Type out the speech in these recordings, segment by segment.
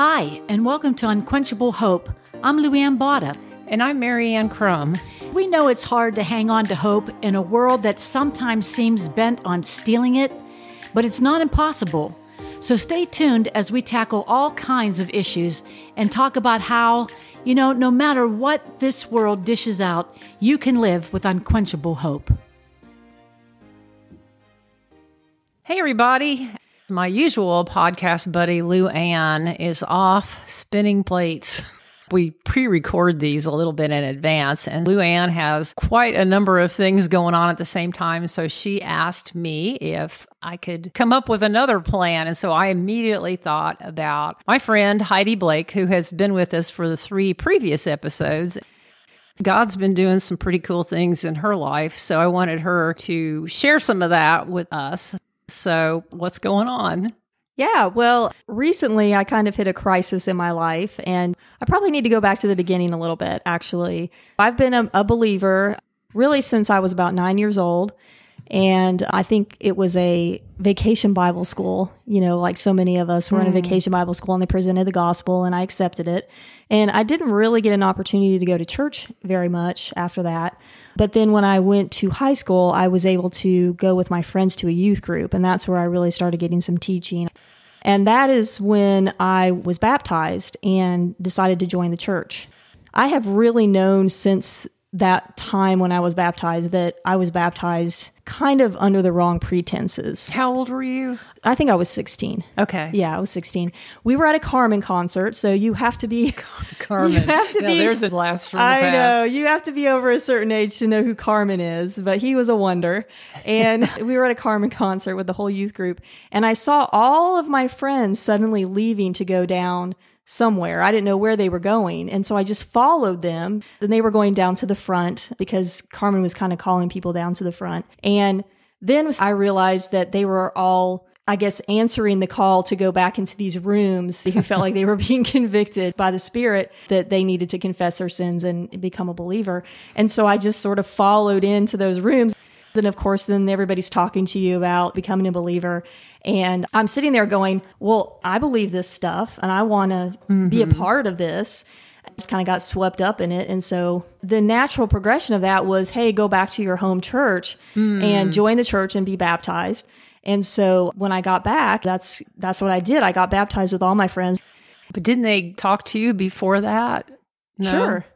Hi, and welcome to Unquenchable Hope. I'm Luanne Botta. And I'm Mary Ann Crum. We know it's hard to hang on to hope in a world that sometimes seems bent on stealing it, but it's not impossible. So stay tuned as we tackle all kinds of issues and talk about how, you know, no matter what this world dishes out, you can live with unquenchable hope. Hey, everybody. My usual podcast buddy, Luanne, is off spinning plates. We pre record these a little bit in advance, and Luanne has quite a number of things going on at the same time. So she asked me if I could come up with another plan. And so I immediately thought about my friend Heidi Blake, who has been with us for the three previous episodes. God's been doing some pretty cool things in her life. So I wanted her to share some of that with us. So, what's going on? Yeah, well, recently I kind of hit a crisis in my life, and I probably need to go back to the beginning a little bit, actually. I've been a, a believer really since I was about nine years old. And I think it was a vacation Bible school, you know, like so many of us were mm. in a hmm. vacation Bible school and they presented the gospel and I accepted it. And I didn't really get an opportunity to go to church very much after that. But then when I went to high school, I was able to go with my friends to a youth group. And that's where I really started getting some teaching. And that is when I was baptized and decided to join the church. I have really known since that time when I was baptized that I was baptized kind of under the wrong pretenses. How old were you? I think I was 16. Okay. Yeah, I was 16. We were at a Carmen concert, so you have to be Carmen. You have to now, be There's a blast from the I know. You have to be over a certain age to know who Carmen is, but he was a wonder. And we were at a Carmen concert with the whole youth group, and I saw all of my friends suddenly leaving to go down somewhere. I didn't know where they were going. And so I just followed them. Then they were going down to the front because Carmen was kind of calling people down to the front. And then I realized that they were all I guess answering the call to go back into these rooms who felt like they were being convicted by the spirit that they needed to confess their sins and become a believer. And so I just sort of followed into those rooms. And of course, then everybody's talking to you about becoming a believer. And I'm sitting there going, well, I believe this stuff and I want to mm-hmm. be a mm-hmm. part of this. I just kind of got swept up in it. And so the natural progression of that was, hey, go back to your home church mm. and join the church and be baptized. And so when I got back, that's that's what I did. I got baptized with all my friends. But didn't they talk to you before that? No? Sure.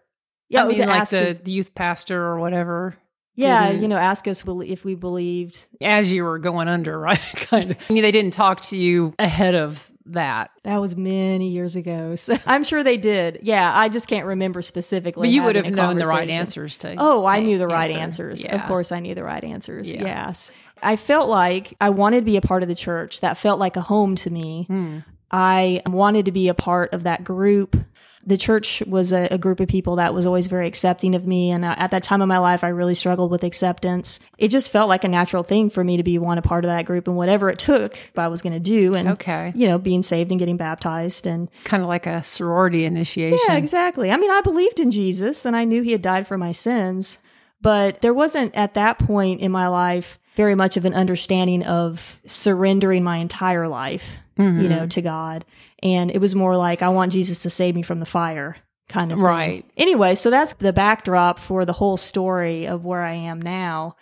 Yeah, I mean, like the, the youth pastor or whatever. Yeah, you know, ask us if we believed as you were going under, right? kind of. I mean, they didn't talk to you ahead of that. That was many years ago. So I'm sure they did. Yeah, I just can't remember specifically. But you would have known the right answers to. Oh, I knew the right answers. Yeah. Of course, I knew the right answers. Yeah. Yes. I felt like I wanted to be a part of the church. That felt like a home to me. Hmm. I wanted to be a part of that group the church was a, a, group of people that was always very accepting of me. And uh, at that time of my life, I really struggled with acceptance. It just felt like a natural thing for me to be one a part of that group and whatever it took, I was going to do. And, okay. you know, being saved and getting baptized and kind of like a sorority initiation. Yeah, exactly. I mean, I believed in Jesus and I knew he had died for my sins, but there wasn't at that point in my life very much of an understanding of surrendering my entire life, mm-hmm. you know, to God. And it was more like, I want Jesus to save me from the fire kind of right. Thing. Anyway, so that's the backdrop for the whole story of where I am now.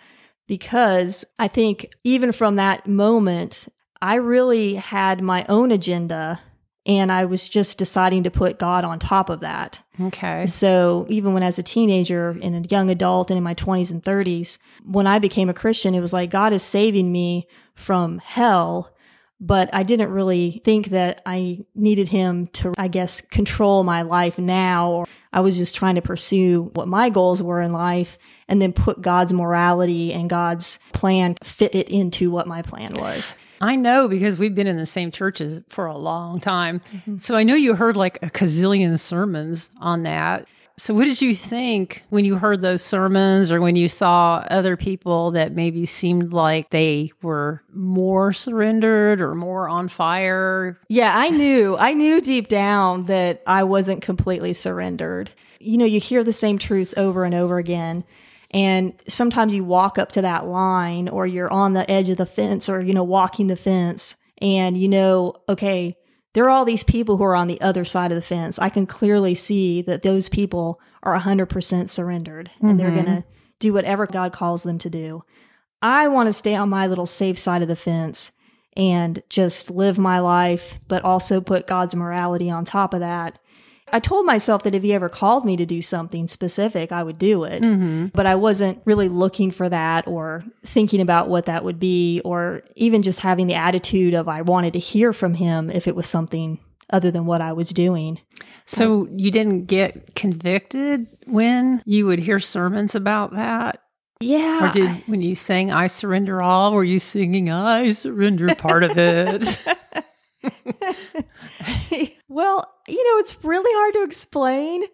Because I think even from that moment, I really had my own agenda and I was just deciding to put God on top of that. Okay. So even when as a teenager and a young adult and in my 20s and 30s, when I became a Christian, it was like God is saving me from hell but I didn't really think that I needed him to, I guess, control my life now. Or I was just trying to pursue what my goals were in life and then put God's morality and God's plan, fit it into what my plan was. I know because we've been in the same churches for a long time. Mm-hmm. So I know you heard like a gazillion sermons on that. So, what did you think when you heard those sermons or when you saw other people that maybe seemed like they were more surrendered or more on fire? Yeah, I knew. I knew deep down that I wasn't completely surrendered. You know, you hear the same truths over and over again. And sometimes you walk up to that line or you're on the edge of the fence or, you know, walking the fence and you know, okay, there are all these people who are on the other side of the fence. I can clearly see that those people are 100% surrendered and they're mm-hmm. going to do whatever God calls them to do. I want to stay on my little safe side of the fence and just live my life, but also put God's morality on top of that. I told myself that if he ever called me to do something specific, I would do it. Mm-hmm. But I wasn't really looking for that or thinking about what that would be or even just having the attitude of I wanted to hear from him if it was something other than what I was doing. So you didn't get convicted when you would hear sermons about that? Yeah. Or did when you sang I surrender all, were you singing I surrender part of it? well, you know, it's really hard to explain,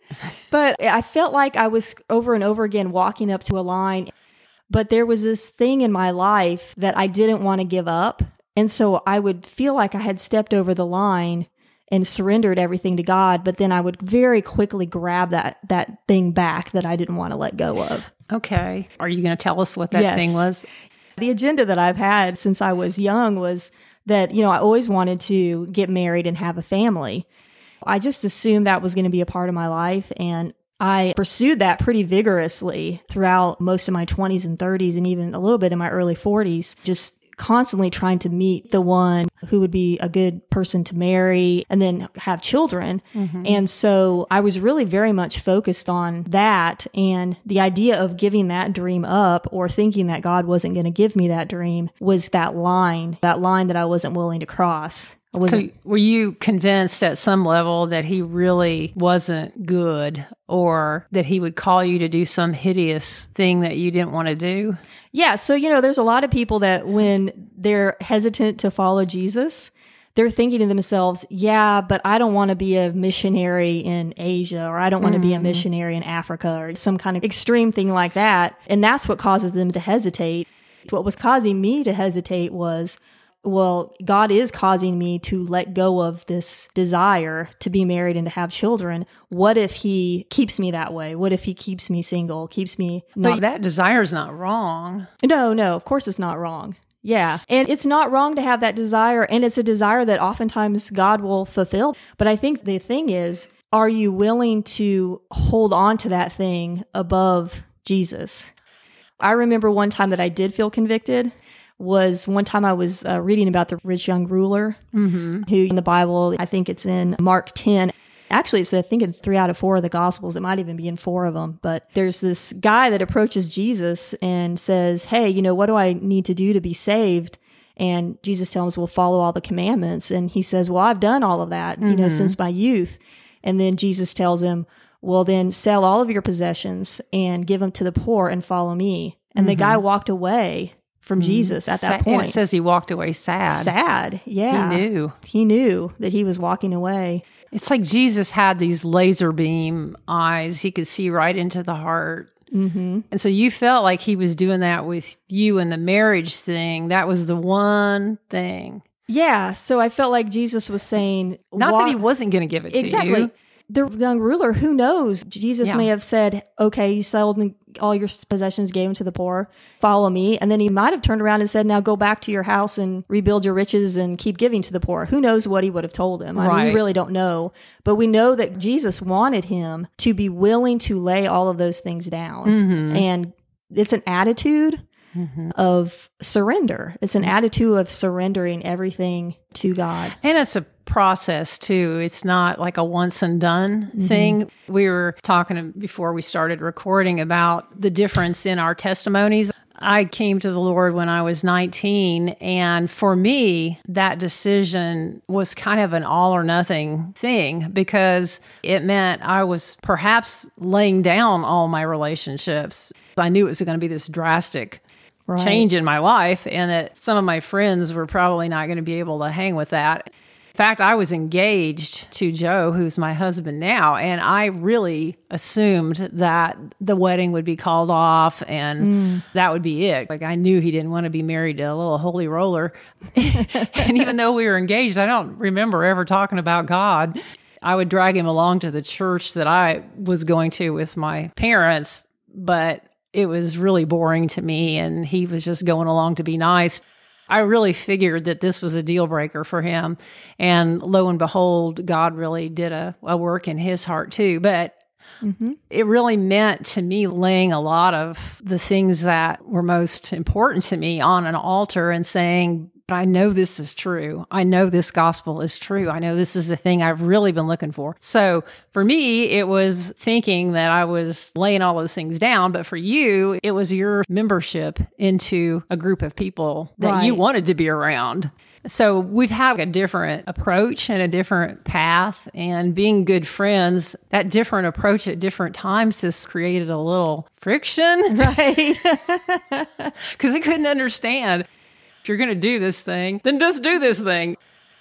but I felt like I was over and over again walking up to a line. But there was this thing in my life that I didn't want to give up. And so I would feel like I had stepped over the line and surrendered everything to God, but then I would very quickly grab that that thing back that I didn't want to let go of. okay. Are you going to tell us what that Yes. thing was? The agenda that I've had since I was young was that, you know, I always wanted to get married and have a family. I just assumed that was going to be a part of my life. And I pursued that pretty vigorously throughout most of my 20s and 30s and even a little bit in my early 40s, just constantly trying to meet the one who would be a good person to marry and then have children. Mm-hmm. And so I was really very much focused on that and the idea of giving that dream up or thinking that God wasn't going to give me that dream was that line, that line that I wasn't willing to cross. So were you convinced at some level that he really wasn't good or that he would call you to do some hideous thing that you didn't want to do? Yeah. So, you know, there's a lot of people that when they're hesitant to follow Jesus, they're thinking to themselves, yeah, but I don't want to be a missionary in Asia or I don't want to be a mm-hmm. missionary in Africa or some kind of extreme thing like that. And that's what causes them to hesitate. What was causing me to hesitate was, well, God is causing me to let go of this desire to be married and to have children. What if He keeps me that way? What if He keeps me single, keeps me not But that desire's not wrong. no, no, of course it's not wrong. Yeah. And it's not wrong to have that desire. And it's a desire that oftentimes God will fulfill. But I think the thing is, are you willing to hold on to that thing above Jesus? I remember one time that I did feel convicted was one time I was uh, reading about the rich young ruler mm-hmm. who in the Bible, I think it's in Mark 10. Actually, it's I think in three out of four of the Gospels. It might even be in four of them. But there's this guy that approaches Jesus and says, "Hey, you know, what do I need to do to be saved?" And Jesus tells him, "Well, follow all the commandments." And he says, "Well, I've done all of that, you know, mm-hmm. since my youth." And then Jesus tells him, "Well, then sell all of your possessions and give them to the poor and follow me." And the guy mm-hmm. walked away from Jesus at that and point. it says he walked away sad. Sad, yeah. He knew. He knew that he was walking away. It's like Jesus had these laser beam eyes. He could see right into the heart. Mm-hmm. And so you felt like he was doing that with you and the marriage thing. That was the one thing. Yeah, so I felt like Jesus was saying, Not that he wasn't going to give it to exactly." you. The young ruler, who knows? Jesus Yeah. may have said, "Okay, you sold all your possessions, gave them to the poor. Follow me." And then he might have turned around and said, "Now go back to your house and rebuild your riches and keep giving to the poor." Who knows what he would have told him? I mean, we really don't know, but we know that Jesus wanted him to be willing to lay all of those things down, Mm-hmm. and it's an attitude Mm-hmm. of surrender. It's an attitude of surrendering everything to God. And it's a process too. It's not like a once and done mm-hmm. thing. We were talking before we started recording about the difference in our testimonies. I came to the Lord when I was 19. And for me, that decision was kind of an all or nothing thing because it meant I was perhaps laying down all my relationships. I knew it was going to be this drastic Right. change in my life and that some of my friends were probably not going to be able to hang with that. In fact, I was engaged to Joe, who's my husband now, and I really assumed that the wedding would be called off and mm. that would be it. Like I knew he didn't want to be married to a little holy roller. and even though we were engaged, I don't remember ever talking about God. I would drag him along to the church that I was going to with my parents, but it was really boring to me and he was just going along to be nice. I really figured that this was a deal breaker for him. And lo and behold, God really did a, a work in his heart too. But Mm-hmm. It really meant to me laying a lot of the things that were most important to me on an altar and saying, but I know this is true. I know this gospel is true. I know this is the thing I've really been looking for. So for me, it was thinking that I was laying all those things down. But for you, it was your membership into a group of people that right. you wanted to be around. So we've had a different approach and a different path and being good friends, that different approach at different times has created a little friction. Right. Because I couldn't understand you're going to do this thing, then just do this thing.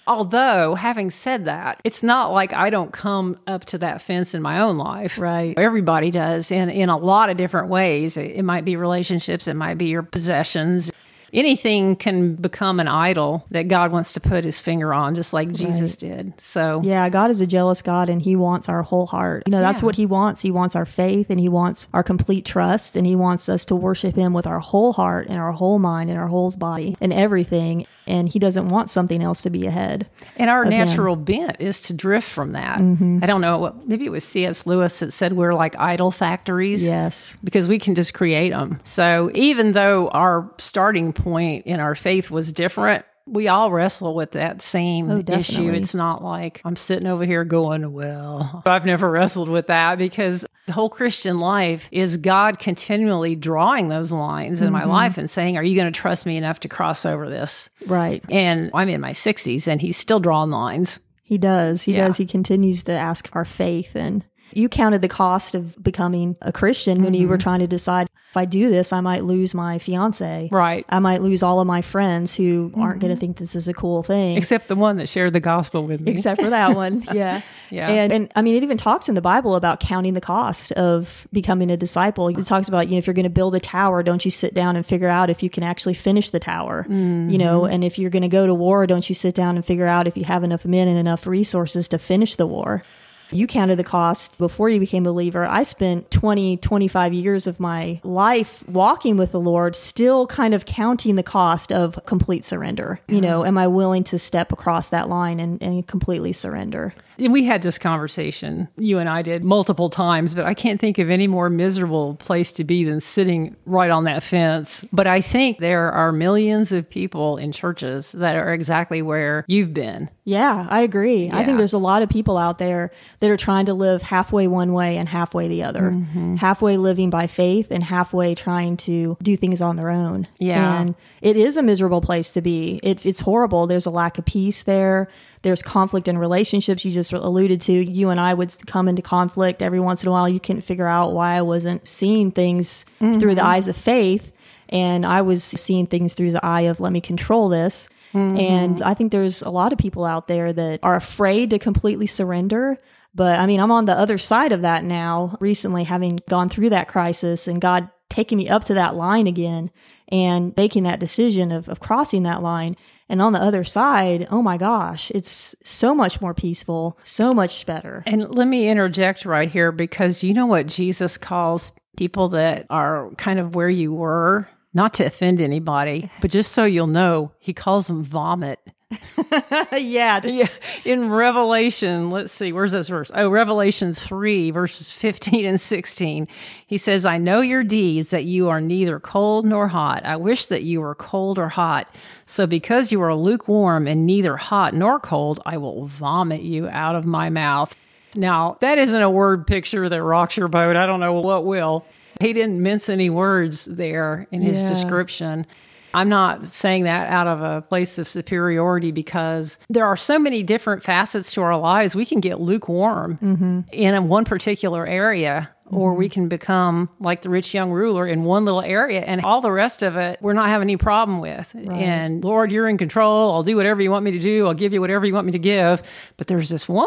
Although, having said that, it's not like I don't come up to that fence in my own life. Right. Everybody does in, in a lot of different ways. It, it might be relationships, it might be your possessions, anything can become an idol that God wants to put his finger on, just like Jesus right. did. So, yeah, God is a jealous God and he wants our whole heart. You know, that's yeah. what he wants. He wants our faith and he wants our complete trust and he wants us to worship him with our whole heart and our whole mind and our whole body and everything and he doesn't want something else to be ahead. And our natural him. bent is to drift from that. Mm-hmm. I don't know maybe it was C.S. Lewis that said we're like idol factories. Yes, because we can just create them. So even though our starting point in our faith was different, we all wrestle with that same oh, issue. It's not like I'm sitting over here going, well, I've never wrestled with that because the whole Christian life is God continually drawing those lines mm-hmm. in my mm-hmm. life and saying, Are you going to trust me enough to cross over this? Right. And I'm in my 60s and he's still drawing lines. He does. He yeah. does. He continues to ask our faith and you counted the cost of becoming a Christian when mm-hmm. you were mm-hmm. trying to decide if I do this, I might lose my fiance. Right. I might lose all of my friends who mm-hmm. aren't going to think this is a cool thing. Except the one that shared the gospel with me. Except for that one. Yeah. yeah. And, and I mean, it even talks in the Bible about counting the cost of becoming a disciple. It talks about, you know, if you're going to build a tower, don't you sit down and figure out if you can actually finish the tower, mm-hmm. you know, and if you're going to go to war, don't you sit down and figure out if you have enough men and enough resources to finish the war. You counted the cost before you became a believer. I spent 20, 25 years of my life walking with the Lord, still kind of counting the cost of complete surrender. You know, am I willing to step across that line and, and completely surrender? And we had this conversation, you and I did multiple times, but I can't think of any more miserable place to be than sitting right on that fence. But I think there are millions of people in churches that are exactly where you've been. Yeah, I agree. Yeah. I think there's a lot of people out there that are trying to live halfway one way and halfway the other. Mm-hmm. Halfway living by faith and halfway trying to do things on their own. Yeah. And it is a miserable place to be. It, it's horrible. There's a lack of peace there there's conflict in relationships you just alluded to you and i would come into conflict every once in a while you couldn't figure out why i wasn't seeing things mm-hmm. through the eyes of faith and i was seeing things through the eye of let me control this mm-hmm. and i think there's a lot of people out there that are afraid to completely surrender but i mean i'm on the other side of that now recently having gone through that crisis and god taking me up to that line again and making that decision of, of crossing that line and on the other side, oh my gosh, it's so much more peaceful, so much better. And let me interject right here because you know what Jesus calls people that are kind of where you were, not to offend anybody, but just so you'll know, he calls them vomit. yeah. yeah. In Revelation, let's see, where's this verse? Oh, Revelation 3, verses 15 and 16. He says, I know your deeds, that you are neither cold nor hot. I wish that you were cold or hot. So because you are lukewarm and neither hot nor cold, I will vomit you out of my mouth. Now, that isn't a word picture that rocks your boat. I don't know what will. He didn't mince any words there in his yeah. description. I'm not saying that out of a place of superiority because there are so many different facets to our lives. We can get lukewarm mm-hmm. in one particular area. Or we can become like the rich young ruler in one little area, and all the rest of it we're not having any problem with. Right. And Lord, you're in control. I'll do whatever you want me to do. I'll give you whatever you want me to give. But there's this one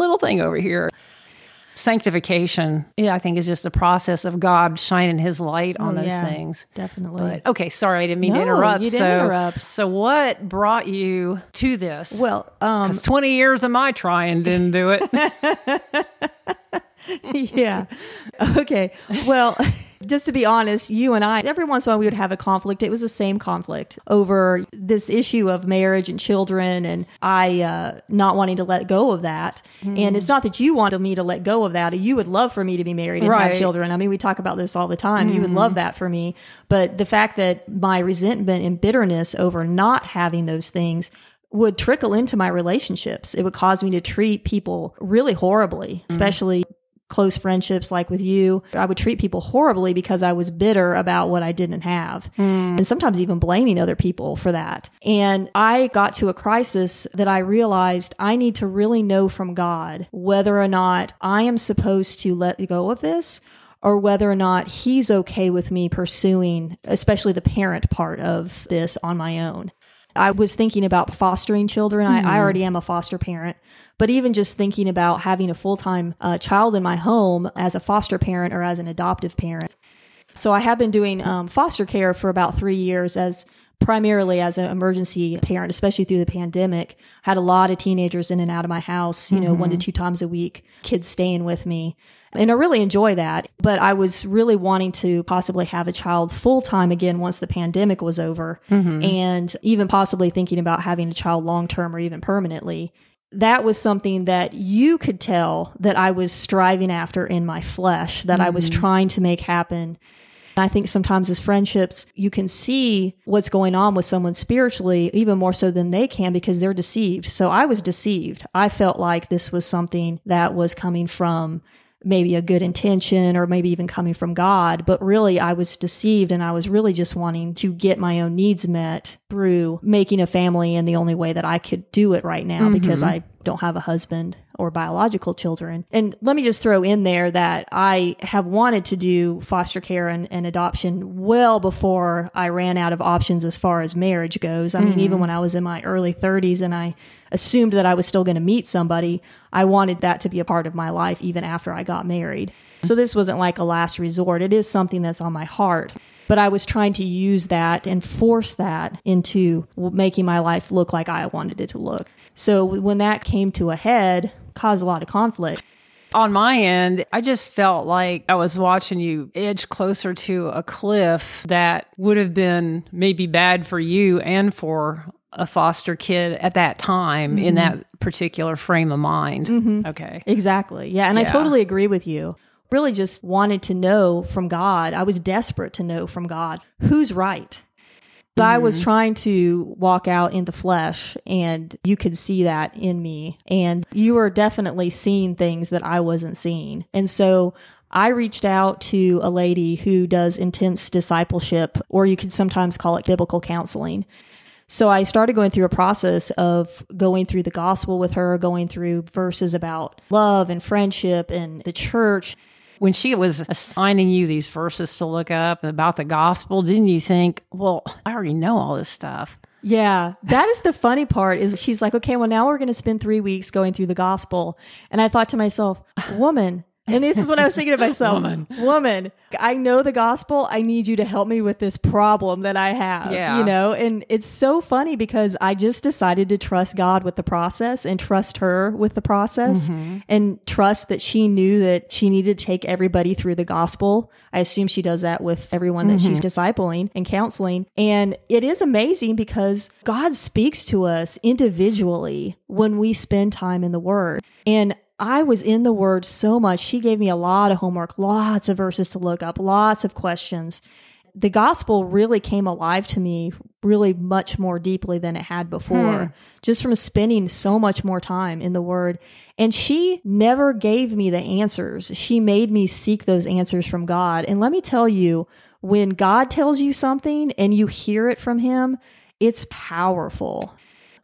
little thing over here sanctification, yeah, I think is just a process of God shining His light on oh, those yeah, things. Definitely. But, okay, sorry, I didn't mean no, to interrupt. You didn't so, interrupt. So, what brought you to this? Well, because um, twenty years of my trying didn't do it. yeah. Okay. Well, just to be honest, you and I, every once in a while we would have a conflict. It was the same conflict over this issue of marriage and children, and I uh, not wanting to let go of that. Mm. And it's not that you wanted me to let go of that. You would love for me to be married and right. have children. I mean, we talk about this all the time. Mm. You would love mm-hmm. that for me. But the fact that my resentment and bitterness over not having those things would trickle into my relationships. It would cause me to treat people really horribly, mm. especially close friendships like with you, I would treat people horribly because I was bitter about what I didn't have. Mm. And sometimes even blaming other people for that. And I got to a crisis that I realized I need to really know from God whether or not I am supposed to let go of this or whether or not he's okay with me pursuing, especially the parent part of this on my own. I was thinking about fostering children. Mm-hmm. I, I, hmm. already am a foster parent, but even just thinking about having a full time uh, child in my home as a foster parent or as an adoptive parent. So I have been doing um, foster care for about three years as primarily as an emergency parent, especially through the pandemic. Had a lot of teenagers in and out of my house, you know, mm-hmm. one to mm-hmm. two times a week, kids staying with me. And I really enjoy that. But I was really wanting to possibly have a child full time again once the pandemic was over, mm-hmm. and even possibly thinking about having a child long term or even permanently that was something that you could tell that I was striving after in my flesh, that mm-hmm. I was mm-hmm. trying to make happen. I think sometimes as friendships, you can see what's going on with someone spiritually, even more so than they can because they're deceived. So I was deceived. I felt like this was something that was coming from maybe a good intention or maybe even coming from God, but really I was deceived and I was really just wanting to get my own needs met through making a family in the only way that I could do it right now mm-hmm. because I don't have a husband or biological children. And let me just throw in there that I have wanted to do foster care and, and adoption well before I ran out of options as far as marriage goes. I mm-hmm. mean, even when I was in my early 30s and I assumed that I was still going to meet somebody, I wanted that to be a part of my life even after I got married. So this wasn't like a last resort. It is something that's on my heart. But I was trying to use that and force that into making my life look like I wanted it to look. So when that came to a head, caused a lot of conflict. On my end, I just felt like I was watching you edge closer to a cliff that would have been maybe bad for you and for a foster kid at that time mm-hmm. in that particular frame of mind. Mm-hmm. Okay. Exactly. Yeah. And yeah. I totally agree with you. Really just wanted to know from God. I was desperate to know from God who's right. Mm-hmm. I was mm-hmm. trying to walk out in the flesh, and you could see that in me. And you were definitely seeing things that I wasn't seeing. And so I reached out to a lady who does intense discipleship, or you could sometimes call it biblical counseling. So I started going through a process of going through the gospel with her, going through verses about love and friendship and the church. When she was assigning you these verses to look up about the gospel, didn't you think, well, I already know all this stuff? Yeah, that is the funny part is she's like, okay, well, now we're going to spend three weeks going through the gospel. And I thought to myself, woman, and this is what I was thinking to myself woman. woman, I know the gospel. I need you to help me with this problem that I have. Yeah. You know, and it's so funny because I just decided to trust God with the process and trust her with the process mm-hmm. and trust that she knew that she needed to take everybody through the gospel. I assume she does that with everyone that mm-hmm. she's discipling and counseling. And it is amazing because God speaks to us individually when we spend time in the word. And I was in the word so much. She gave me a lot of homework, lots of verses to look up, lots of questions. The gospel really came alive to me really much more deeply than it had before, hmm. just from spending so much more time in the word. And she never gave me the answers. She made me seek those answers from God. And let me tell you, when God tells you something and you hear it from him, it's powerful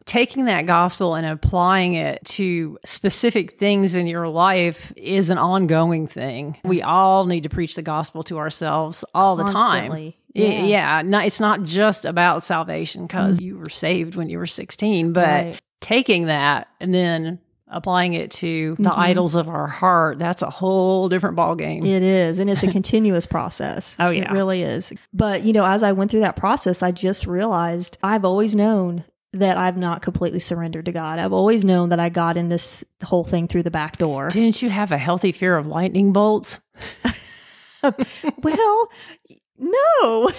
taking that gospel and applying it to specific things in your life is an ongoing thing. We all need to preach the gospel to ourselves all Constantly. the time. Yeah, yeah not, it's not just about salvation because mm-hmm. you were saved when you were 16, but right. taking that and then applying it to the mm-hmm. idols of our heart that's a whole different ball game it is and it's a continuous process oh yeah it really is but you know as i went through that process i just realized i've always known that I've not completely surrendered to God. I've always known that I got in this whole thing through the back door. Didn't you have a healthy fear of lightning bolts? well, no.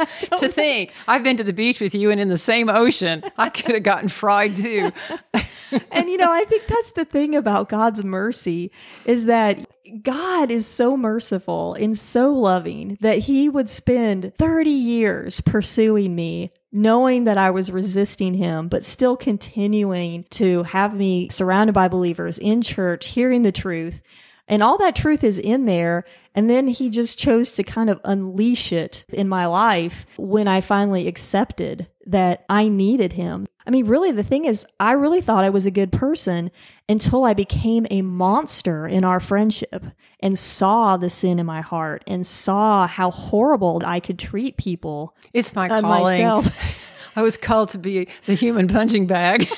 to think I've been to the beach with you and in the same ocean, I could have gotten fried too. and you know, I think that's the thing about God's mercy is that God is so merciful and so loving that he would spend 30 years pursuing me knowing that I was resisting him, but still continuing to have me surrounded by believers in church, hearing the truth. And all that truth is in there. And then he just chose to kind of unleash it in my life when I finally accepted that I needed him. I mean, really, the thing is, I really thought I was a good person until I became a monster in our friendship and saw the sin in my heart and saw how horrible I could treat people. It's my uh, calling. I was called to be the human punching bag.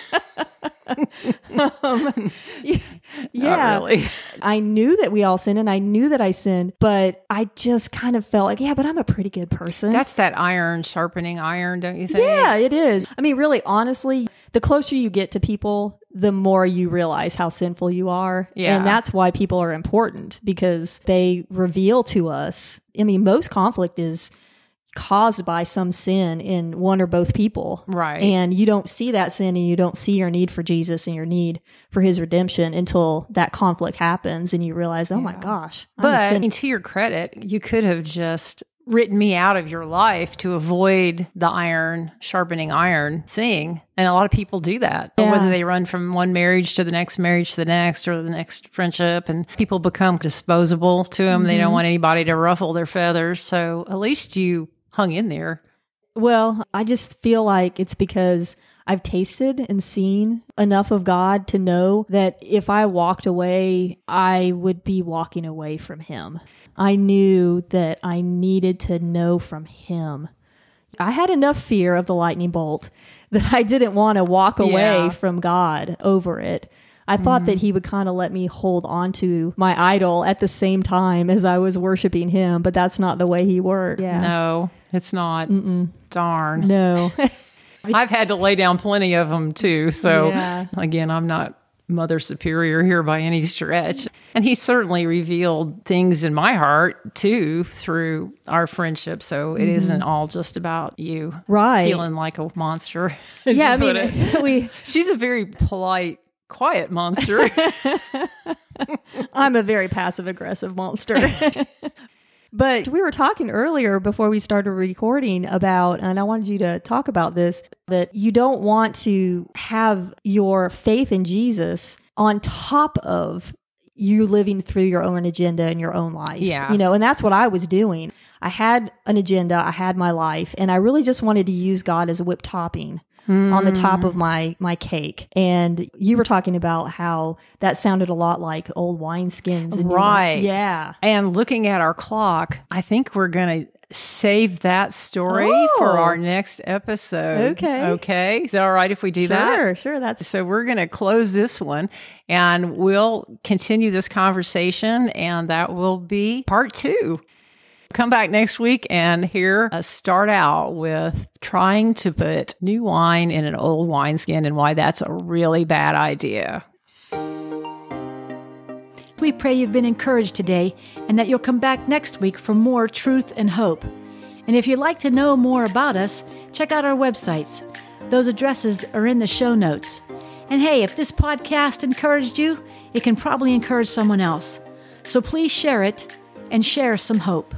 um, yeah, really. I knew that we all sin and I knew that I sinned, but I just kind of felt like, yeah, but I'm a pretty good person. That's that iron sharpening iron, don't you think? Yeah, it is. I mean, really, honestly, the closer you get to people, the more you realize how sinful you are. Yeah. And that's why people are important because they reveal to us. I mean, most conflict is caused by some sin in one or both people. Right. And you don't see that sin and you don't see your need for Jesus and your need for his redemption until that conflict happens and you realize, oh yeah. my gosh. I'm but to your credit, you could have just written me out of your life to avoid the iron sharpening iron thing and a lot of people do that yeah. whether they run from one marriage to the next marriage to the next or the next friendship and people become disposable to them mm-hmm. they don't mm-hmm. want anybody to ruffle their feathers so at least you hung in there. Well, I just feel like it's because I've tasted and seen enough of God to know that if I walked away, I would be walking away from Him. I knew that I needed to know from Him. I had enough fear of the lightning bolt that I didn't want to walk away yeah. from God over it. I thought mm. that he would kind of let me hold on to my idol at the same time as I was worshiping him, but that's not the way he worked. Yeah. No, it's not. Mm-mm. Darn. No. I've had to lay down plenty of them too. So yeah. again, I'm not mother superior here by any stretch. And he certainly revealed things in my heart too through our friendship. So it mm-hmm. not all just about you. Right. Feeling like a monster. Yeah. I mean, we, she's a very polite quiet monster. I'm a very passive aggressive monster. but we were talking earlier before we started recording about, and I wanted you to talk about this, that you don't want to have your faith in Jesus on top of you living through your own agenda in your own life. Yeah. You know, and that's what I was doing. I had an agenda, I had my life, and I really just wanted to use God as a whip topping mm. on the top of my my cake. And you were talking about how that sounded a lot like old wineskins. And right. yeah. And looking at our clock, I think we're going to save that story oh. for our next episode. Okay. Okay. Is that all right if we do sure, that? Sure, sure. That's so we're going to close this one and we'll continue this conversation and that will be part 2. Come back next week and hear us start out with trying to put new wine in an old wineskin and why that's a really bad idea. We pray you've been encouraged today and that you'll come back next week for more truth and hope. And if you'd like to know more about us, check out our websites. Those addresses are in the show notes. And hey, if this podcast encouraged you, it can probably encourage someone else. So please share it and share some hope.